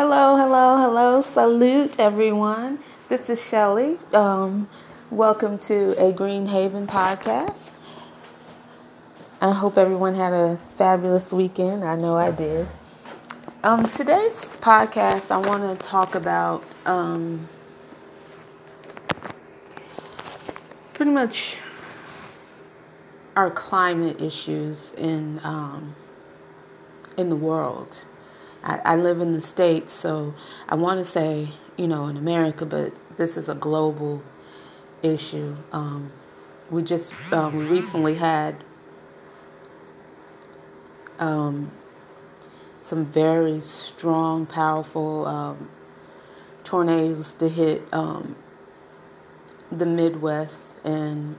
Hello, hello, hello. Salute, everyone. This is Shelly. Um, welcome to a Green Haven podcast. I hope everyone had a fabulous weekend. I know I did. Um, today's podcast, I want to talk about um, pretty much our climate issues in um, in the world. I, I live in the States, so I want to say, you know, in America, but this is a global issue. Um, we just um, recently had um, some very strong, powerful um, tornadoes to hit um, the Midwest and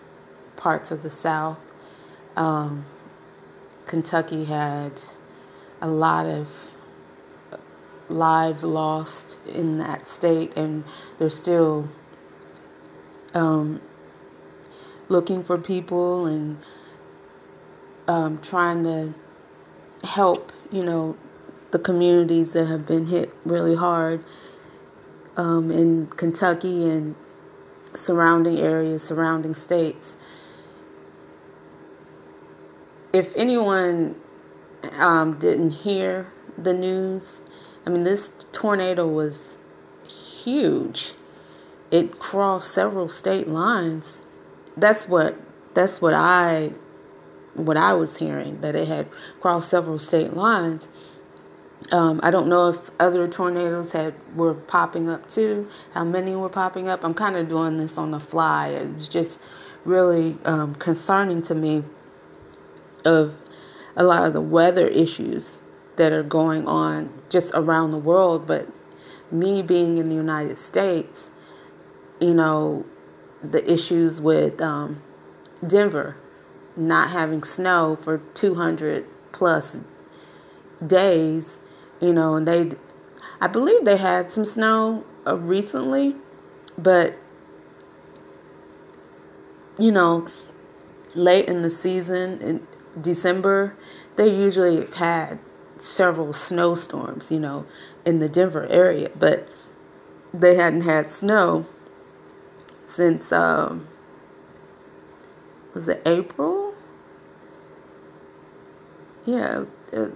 parts of the South. Um, Kentucky had a lot of lives lost in that state, and they're still um, looking for people and um, trying to help, you know, the communities that have been hit really hard um, in Kentucky and surrounding areas, surrounding states. If anyone um, didn't hear the news, I mean, this tornado was huge. It crossed several state lines. That's what that's what I what I was hearing that it had crossed several state lines. Um, I don't know if other tornadoes had were popping up too. How many were popping up? I'm kind of doing this on the fly. It was just really um, concerning to me of a lot of the weather issues that are going on just around the world. But me being in the United States, you know, the issues with um, Denver not having snow for 200 plus days, you know, and they, I believe they had some snow uh, recently, but, you know, late in the season in December, they usually have had several snowstorms, you know, in the Denver area, but they hadn't had snow since um, was it April? Yeah, it,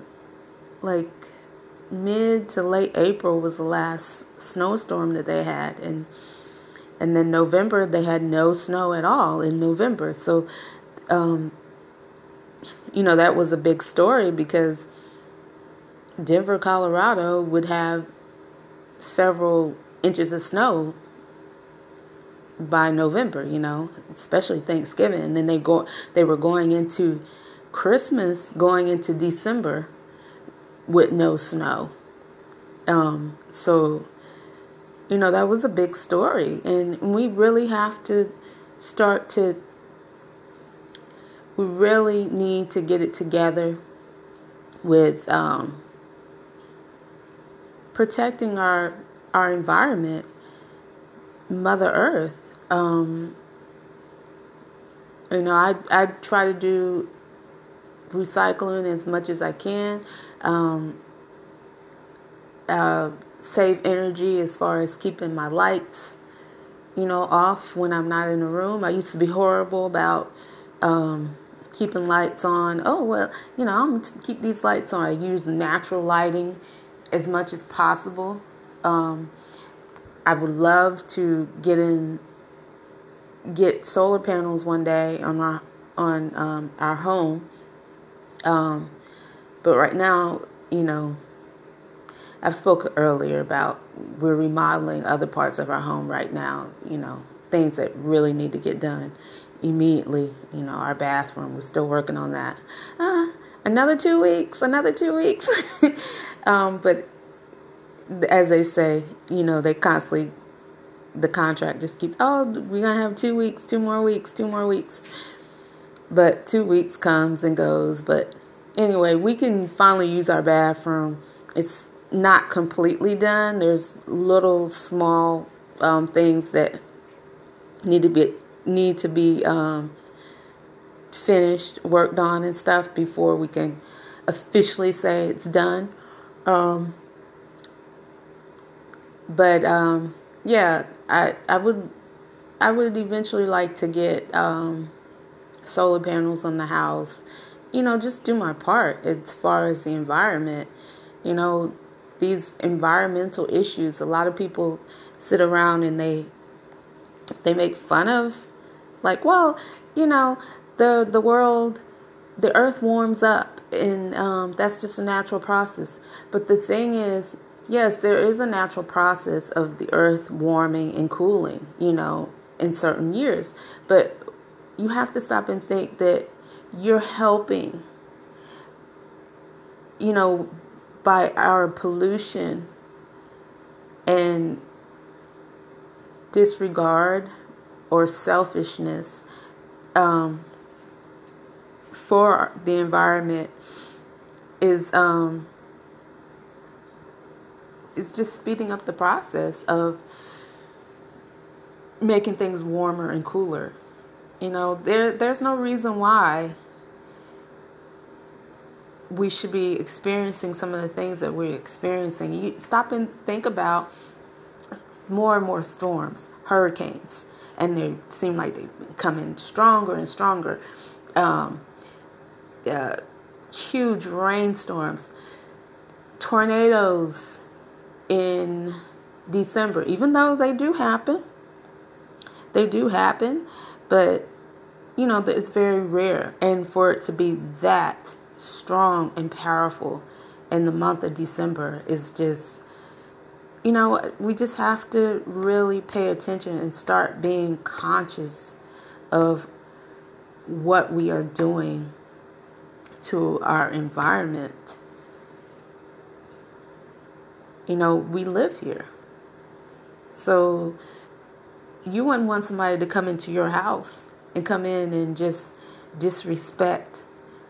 like mid to late April was the last snowstorm that they had, and and then November they had no snow at all in November. So, um, you know, that was a big story because Denver, Colorado would have several inches of snow by November, you know, especially Thanksgiving. And then they go they were going into Christmas, going into December with no snow. Um, so you know, that was a big story and we really have to start to we really need to get it together with um, protecting our our environment, Mother Earth. Um, you know, I I try to do recycling as much as I can. Um, uh, save energy as far as keeping my lights, you know, off when I'm not in the room. I used to be horrible about um, keeping lights on. Oh well, you know, I'm gonna keep these lights on. I use natural lighting as much as possible. Um, I would love to get in, get solar panels one day on our on um, our home. Um, but right now, you know, I've spoken earlier about we're remodeling other parts of our home right now. You know, things that really need to get done immediately. You know, our bathroom. We're still working on that. Uh, another two weeks. Another two weeks. um, but as they say, you know, they constantly the contract just keeps. Oh, we're gonna have two weeks, two more weeks, two more weeks. But two weeks comes and goes. But anyway, we can finally use our bathroom. It's not completely done. There's little small um, things that need to be need to be um, finished, worked on, and stuff before we can officially say it's done. Um, but um, yeah, I I would I would eventually like to get um, solar panels on the house. You know, just do my part as far as the environment. You know, these environmental issues. A lot of people sit around and they they make fun of, like, well, you know, the the world, the earth warms up, and um, that's just a natural process. But the thing is, yes, there is a natural process of the earth warming and cooling. You know, in certain years, but you have to stop and think that you're helping. You know, by our pollution and disregard or selfishness um, for the environment is um, is just speeding up the process of making things warmer and cooler. You know, there there's no reason why we should be experiencing some of the things that we're experiencing. You stop and think about more and more storms, hurricanes, and they seem like they've been coming stronger and stronger. Um, uh, huge rainstorms, tornadoes in December, even though they do happen. They do happen, but you know, it's very rare. And for it to be that strong and powerful in the month of December is just, you know, we just have to really pay attention and start being conscious of what we are doing to our environment. You know, we live here. So you wouldn't want somebody to come into your house and come in and just disrespect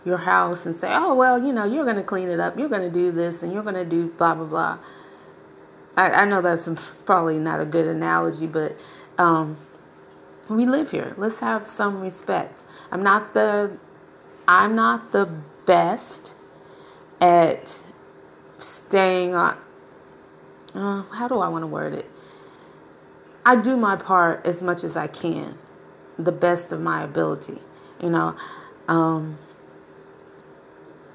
your house and say, oh, well, you know, you're going to clean it up, you're going to do this, and you're going to do blah, blah, blah. I, I know that's probably not a good analogy, but um, we live here. Let's have some respect. I'm not the I'm not the best at staying on. Uh, how do I want to word it? I do my part as much as I can, the best of my ability. You know, um,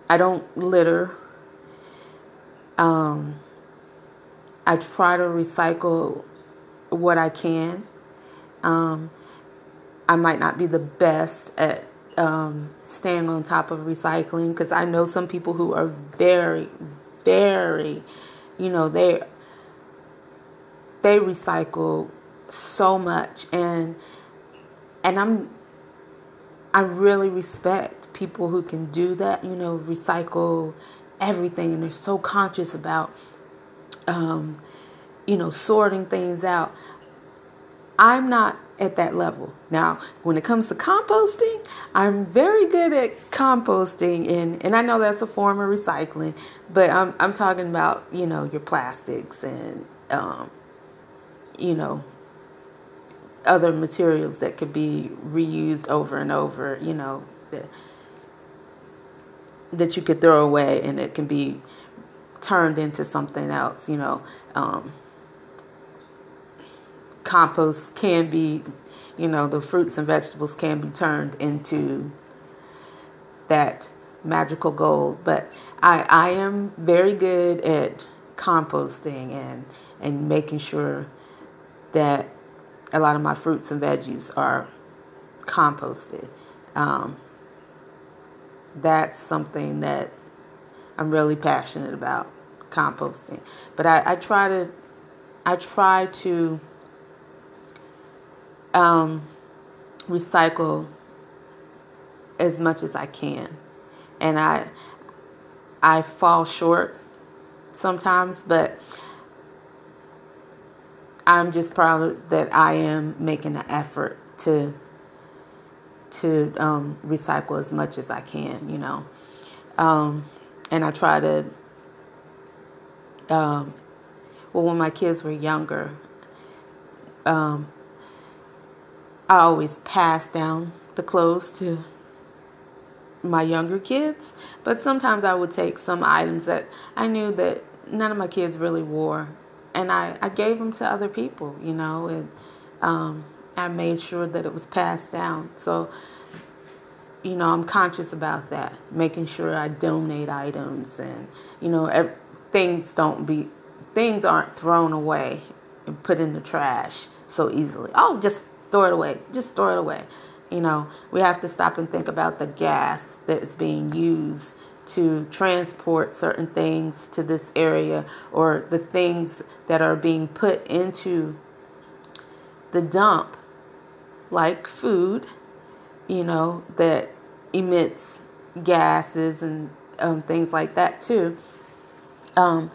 I don't litter. Um, I try to recycle what I can. Um, I might not be the best at um, staying on top of recycling because I know some people who are very, very, you know, they they recycle so much and and I'm I really respect people who can do that, you know, recycle everything and they're so conscious about um, you know, sorting things out. I'm not at that level. Now, when it comes to composting, I'm very good at composting and and I know that's a form of recycling, but I'm I'm talking about, you know, your plastics and um, you know, other materials that could be reused over and over, you know, that, that you could throw away and it can be turned into something else, you know. Um, compost can be, you know, the fruits and vegetables can be turned into that magical gold. But I, I am very good at composting and, and making sure that a lot of my fruits and veggies are composted. Um, that's something that I'm really passionate about composting. But I, I try to I try to um, recycle as much as I can, and I I fall short sometimes, but I'm just proud that I am making an effort to to um, recycle as much as I can, you know. Um, and I try to. Um, well, when my kids were younger, um, I always passed down the clothes to my younger kids, but sometimes I would take some items that I knew that none of my kids really wore and I, I gave them to other people, you know, and um, I made sure that it was passed down. So, you know, I'm conscious about that, making sure I donate items and, you know, every, things don't be, things aren't thrown away and put in the trash so easily. Oh, just throw it away. Just throw it away. You know, we have to stop and think about the gas that is being used to transport certain things to this area or the things that are being put into the dump, like food, you know, that emits gases and um, things like that too. Um,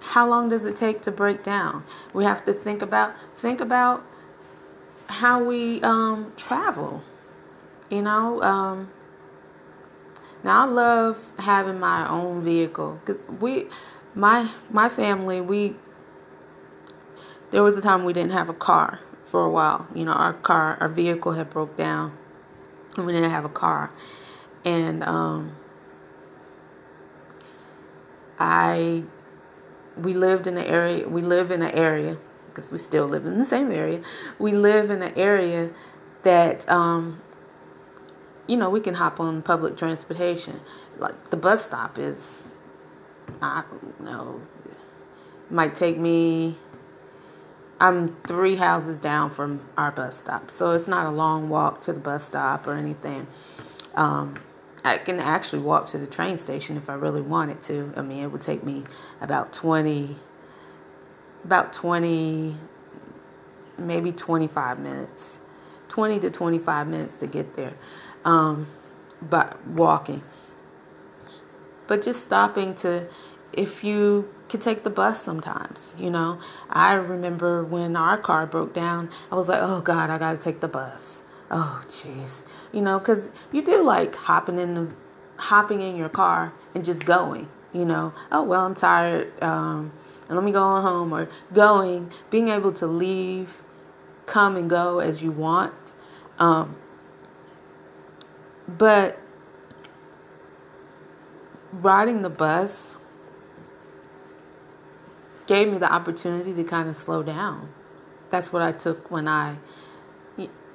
how long does it take to break down? We have to think about think about how we um, travel. You know, um, now I love having my own vehicle. Cause we, my my family, we. There was a time we didn't have a car for a while. You know, our car, our vehicle had broke down, and we didn't have a car, and um, I, we lived in an area. We live in an area because we still live in the same area. We live in an area that um, you know, we can hop on public transportation. Like the bus stop is, I don't know, might take me. I'm three houses down from our bus stop, so it's not a long walk to the bus stop or anything. Um, I can actually walk to the train station if I really wanted to. I mean, it would take me about 20, about 20, maybe 25 minutes, 20 to 25 minutes to get there um, but walking. But just stopping to, if you could take the bus sometimes, you know. I remember when our car broke down, I was like, oh God, I got to take the bus. Oh, jeez. You know, because you do like hopping in the, hopping in your car and just going, you know. Oh, well, I'm tired. Um, and let me go on home or going, being able to leave, come and go as you want. Um, but riding the bus gave me the opportunity to kind of slow down. That's what I took when I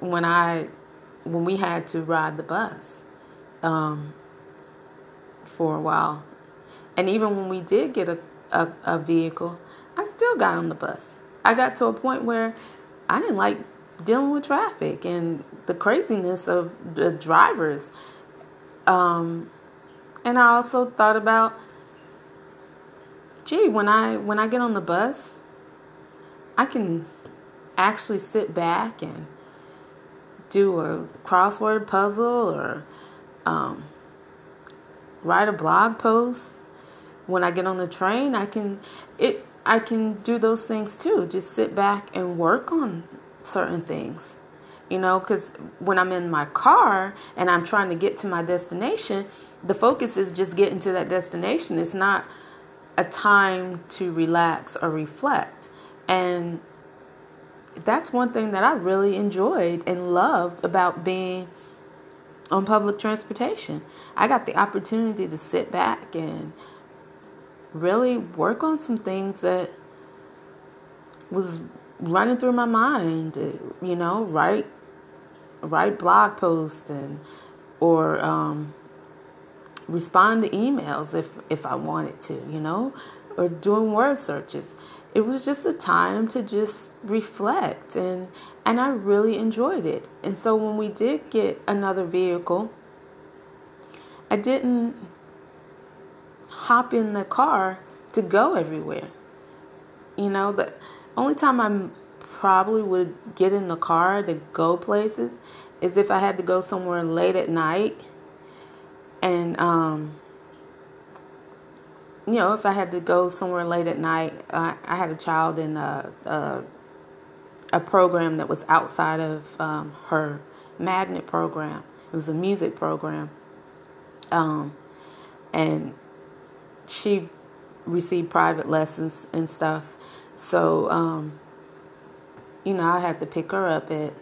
when I when we had to ride the bus um, for a while, and even when we did get a, a, a vehicle, I still got on the bus. I got to a point where I didn't like dealing with traffic and the craziness of the drivers. Um, and I also thought about, gee, when I when I get on the bus, I can actually sit back and do a crossword puzzle or um, write a blog post. When I get on the train, I can it I can do those things too. Just sit back and work on certain things. You know, because when I'm in my car and I'm trying to get to my destination, the focus is just getting to that destination. It's not a time to relax or reflect. And that's one thing that I really enjoyed and loved about being on public transportation. I got the opportunity to sit back and really work on some things that was running through my mind, you know, write write blog posts and or um, respond to emails if if I wanted to, you know, or doing word searches. It was just a time to just reflect and and I really enjoyed it. And so when we did get another vehicle, I didn't hop in the car to go everywhere. You know, the only time I probably would get in the car to go places is if I had to go somewhere late at night. And um you know if I had to go somewhere late at night uh, I had a child in a, a, a program that was outside of um, her magnet program. It was a music program. Um, and she received private lessons and stuff so, um, you know, I have to pick her up at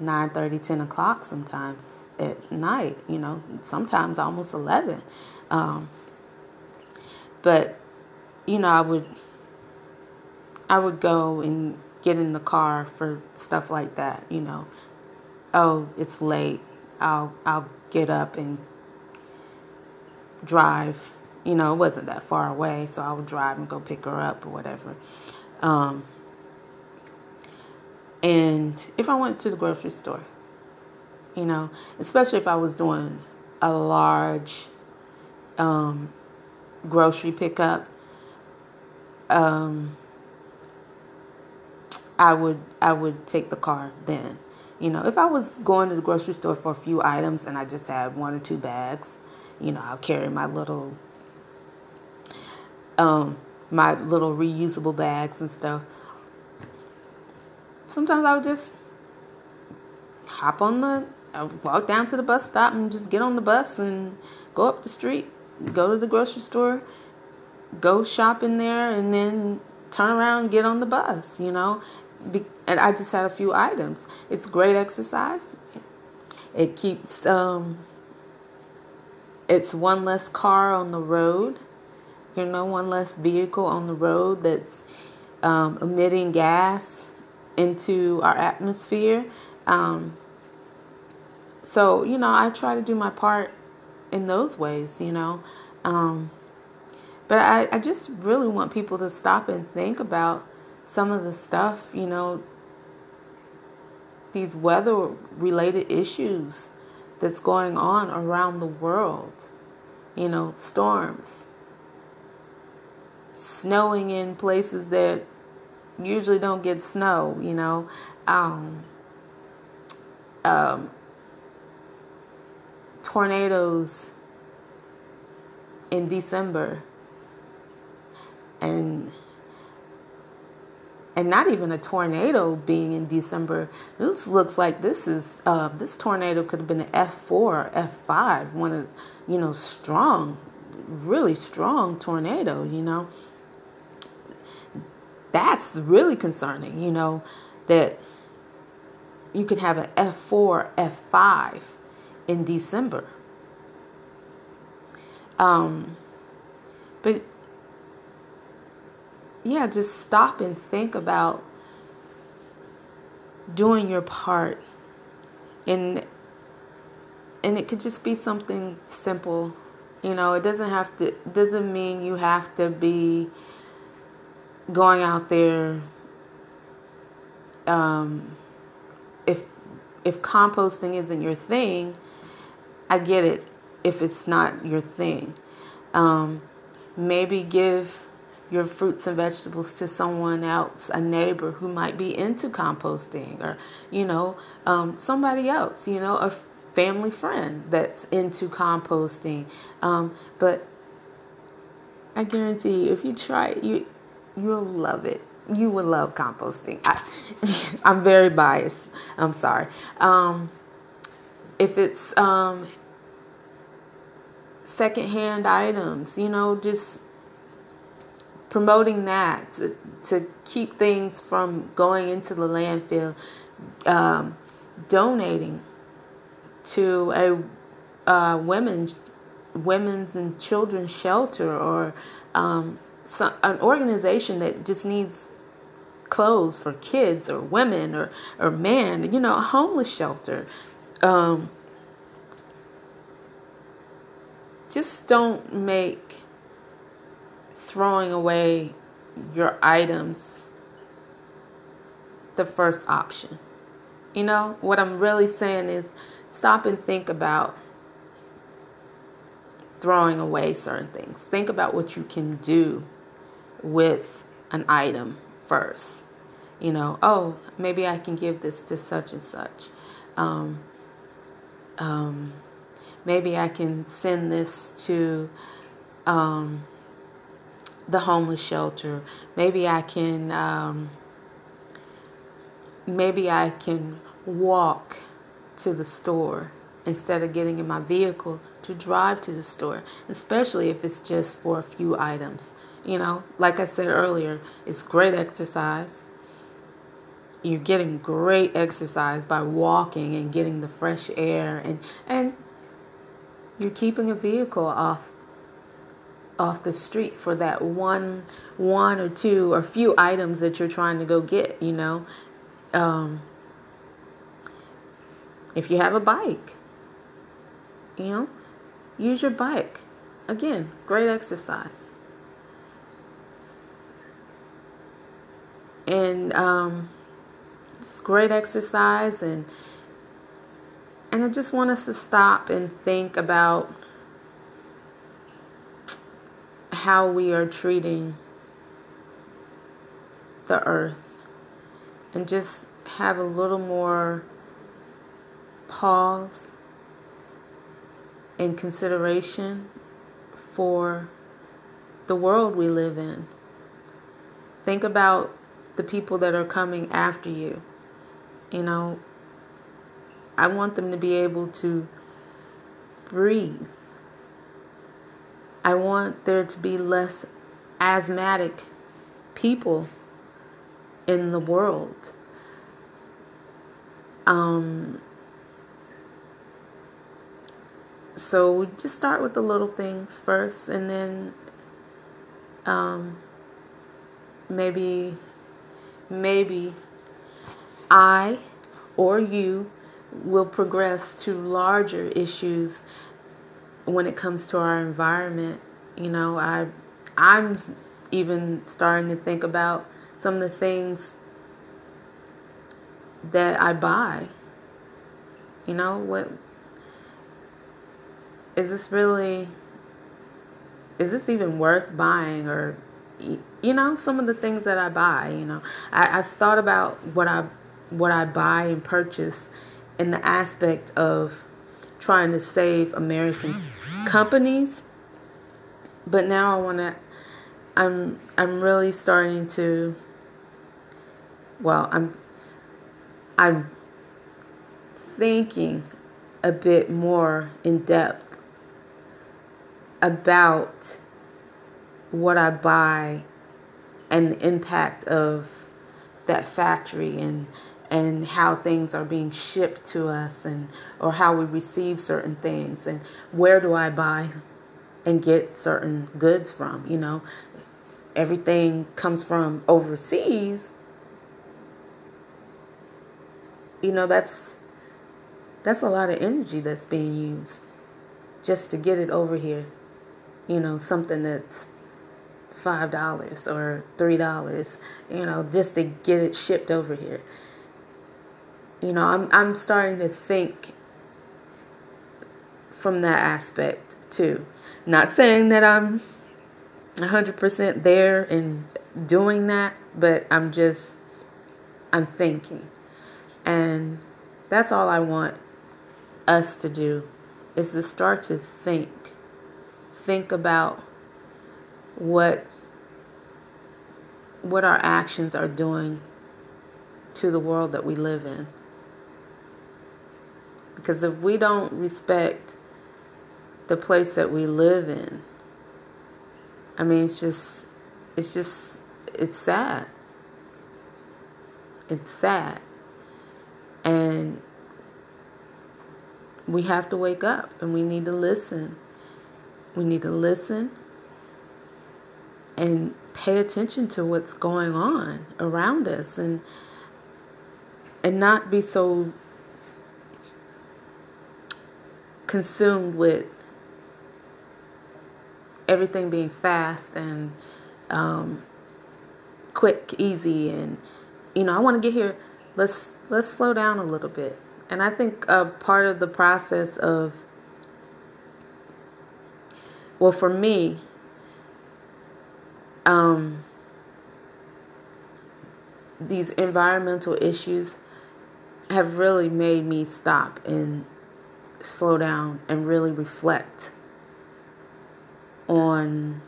9 30, 10 o'clock sometimes at night, you know, sometimes almost 11. Um, but, you know, I would I would go and get in the car for stuff like that, you know. Oh, it's late. I'll I'll get up and drive. You know, it wasn't that far away, so I would drive and go pick her up or whatever. Um, and if I went to the grocery store, you know, especially if I was doing a large um, grocery pickup, um, I would I would take the car then. You know, if I was going to the grocery store for a few items and I just had one or two bags, you know, I'll carry my little um my little reusable bags and stuff. Sometimes I would just hop on the I would walk down to the bus stop and just get on the bus and go up the street, go to the grocery store, go shop in there and then turn around and get on the bus, you know. And I just had a few items. It's great exercise. It keeps um, it's one less car on the road, you know, one less vehicle on the road that's um, emitting gas into our atmosphere. Um, so you know, I try to do my part in those ways, you know. Um, but I, I just really want people to stop and think about some of the stuff, you know, these weather related issues that's going on around the world. You know, storms, snowing in places that usually don't get snow, you know, um, um, tornadoes in December and and not even a tornado being in December. This looks like this is uh, this tornado could have been an F four, F five, one of you know strong, really strong tornado. You know, that's really concerning. You know that you could have an F four, F five in December. Um, but yeah, just stop and think about doing your part. And and it could just be something simple. You know, it doesn't have to doesn't mean you have to be going out there um if if composting isn't your thing, I get it if it's not your thing. Um maybe give your fruits and vegetables to someone else, a neighbor who might be into composting, or, you know, um, somebody else, you know, a family friend that's into composting. Um, but I guarantee you, if you try you, you'll love it. You will love composting. I, I'm very biased. I'm sorry. Um, if it's um, secondhand items, you know, just promoting that to, to keep things from going into the landfill, um, donating to a uh, women's women's and children's shelter or um, some, an organization that just needs clothes for kids or women or or men, you know, a homeless shelter. Um, just don't make throwing away your items the first option. You know, what I'm really saying is stop and think about throwing away certain things. Think about what you can do with an item first. You know, oh, maybe I can give this to such and such. Um, um, maybe I can send this to um, the homeless shelter. Maybe I can um, maybe I can walk to the store instead of getting in my vehicle to drive to the store, especially if it's just for a few items. You know, like I said earlier, it's great exercise. You're getting great exercise by walking and getting the fresh air and and you're keeping a vehicle off off the street for that one one or two or few items that you're trying to go get you know? Um, if you have a bike you know use your bike. Again great exercise and um, just great exercise and and I just want us to stop and think about how we are treating the earth and just have a little more pause and consideration for the world we live in. Think about the people that are coming after you. You know, I want them to be able to breathe I want there to be less asthmatic people in the world. Um, so we just start with the little things first, and then um, maybe, maybe I or you will progress to larger issues when it comes to our environment. You know, I I'm even starting to think about some of the things that I buy. You know, what is this really is this even worth buying or you know some of the things that I buy, you know. I, I've thought about what I what I buy and purchase in the aspect of trying to save American companies. But now I want to I'm I'm really starting to well, I'm I'm thinking a bit more in depth about what I buy and the impact of that factory and and how things are being shipped to us and or how we receive certain things and where do I buy and get certain goods from you know? Everything comes from overseas. You know that's that's a lot of energy that's being used just to get it over here you know something that's five dollars or three dollars you know just to get it shipped over here you know, I'm I'm starting to think from that aspect too. Not saying that I'm 100% there and doing that, but I'm just I'm thinking. And that's all I want us to do is to start to think. Think about what what our actions are doing to the world that we live in. Because if we don't respect the place that we live in, I mean, it's just, it's just, it's sad. It's sad. And we have to wake up and we need to listen. We need to listen and pay attention to what's going on around us and and not be so consumed with everything being fast and um, quick, easy, and you know, I want to get here. Let's let's slow down a little bit. And I think a part of the process of, well, for me, um, these environmental issues have really made me stop and slow down and really reflect on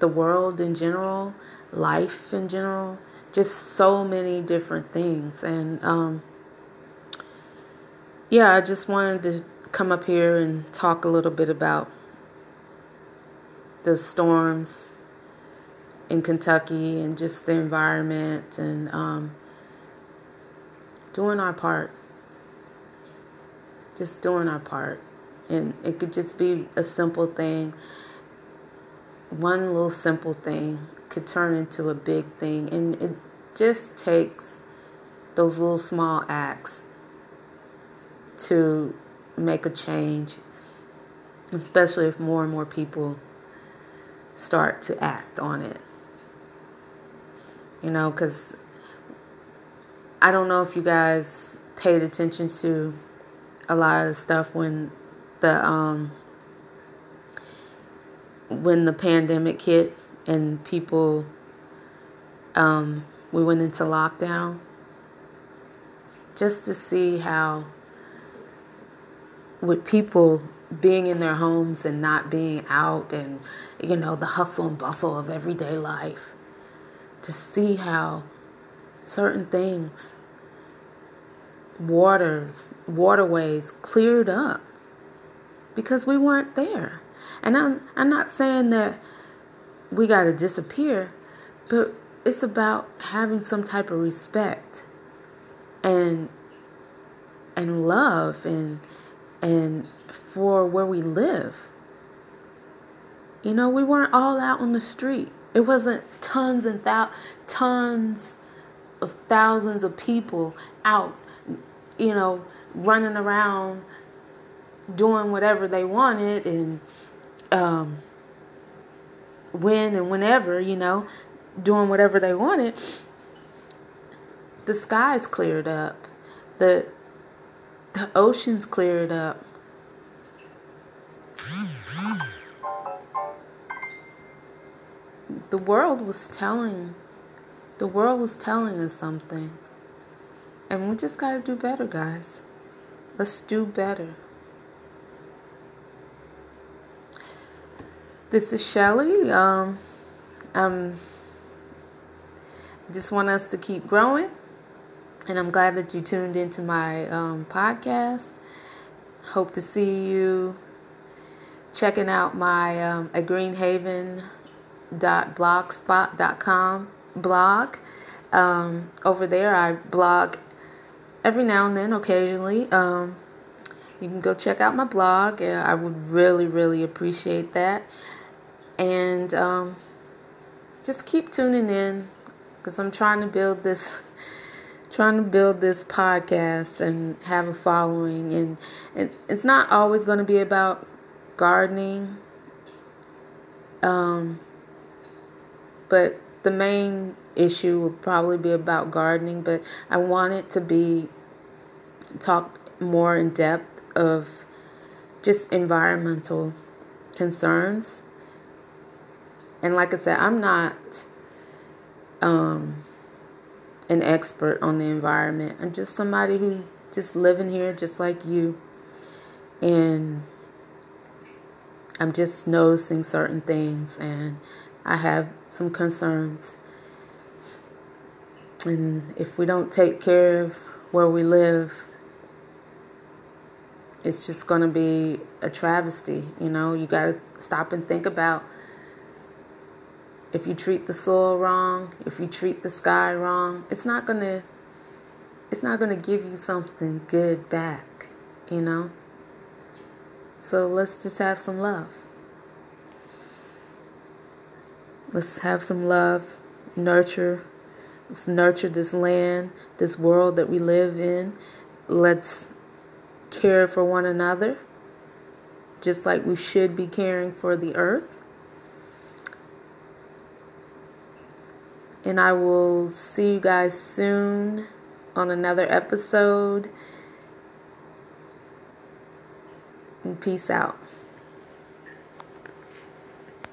the world in general, life in general, just so many different things. And um, yeah, I just wanted to come up here and talk a little bit about the storms in Kentucky and just the environment and um, doing our part just doing our part. And it could just be a simple thing one little simple thing could turn into a big thing. And it just takes those little small acts to make a change, especially if more and more people start to act on it. You know, because I don't know if you guys paid attention to a lot of stuff when the um when the pandemic hit and people um we went into lockdown just to see how with people being in their homes and not being out and you know the hustle and bustle of everyday life. To see how certain things waters waterways cleared up because we weren't there. And i'm i'm not saying that we got to disappear but it's about having some type of respect and and love and and for where we live. You know, we weren't all out on the street. It wasn't tons and thou- tons of thousands of people out, you know, running around doing whatever they wanted and um, when and whenever, you know, doing whatever they wanted. The skies cleared up. The the oceans cleared up. The world was telling the world was telling us something. And we just got to do better, guys. Let's do better. This is Shelly. Um, um, I just want us to keep growing. And I'm glad that you tuned into my um, podcast. Hope to see you checking out my um, at greenhaven.blogspot.com blog. Um, over there, I blog every now and then, occasionally. Um, you can go check out my blog. I would really, really appreciate that. And um, just keep tuning in because I'm trying to build this trying to build this podcast and have a following. And, and it's not always going to be about gardening. Um, but the main issue will probably be about gardening. But i want it to be talk more in depth of just environmental concerns. And like i said i'm not um, an expert on the environment. I'm just somebody who's just living here just like you. And I'm just noticing certain things and I have some concerns. And if we don't take care of where we live, it's just going to be a travesty. You know, you got to stop and think about if you treat the soil wrong, if you treat the sky wrong, it's not going to it's not going to give you something good back, you know? So let's just have some love. Let's have some love, nurture, let's nurture this land, this world that we live in. Let's care for one another, just like we should be caring for the earth. And I will see you guys soon on another episode. And peace out.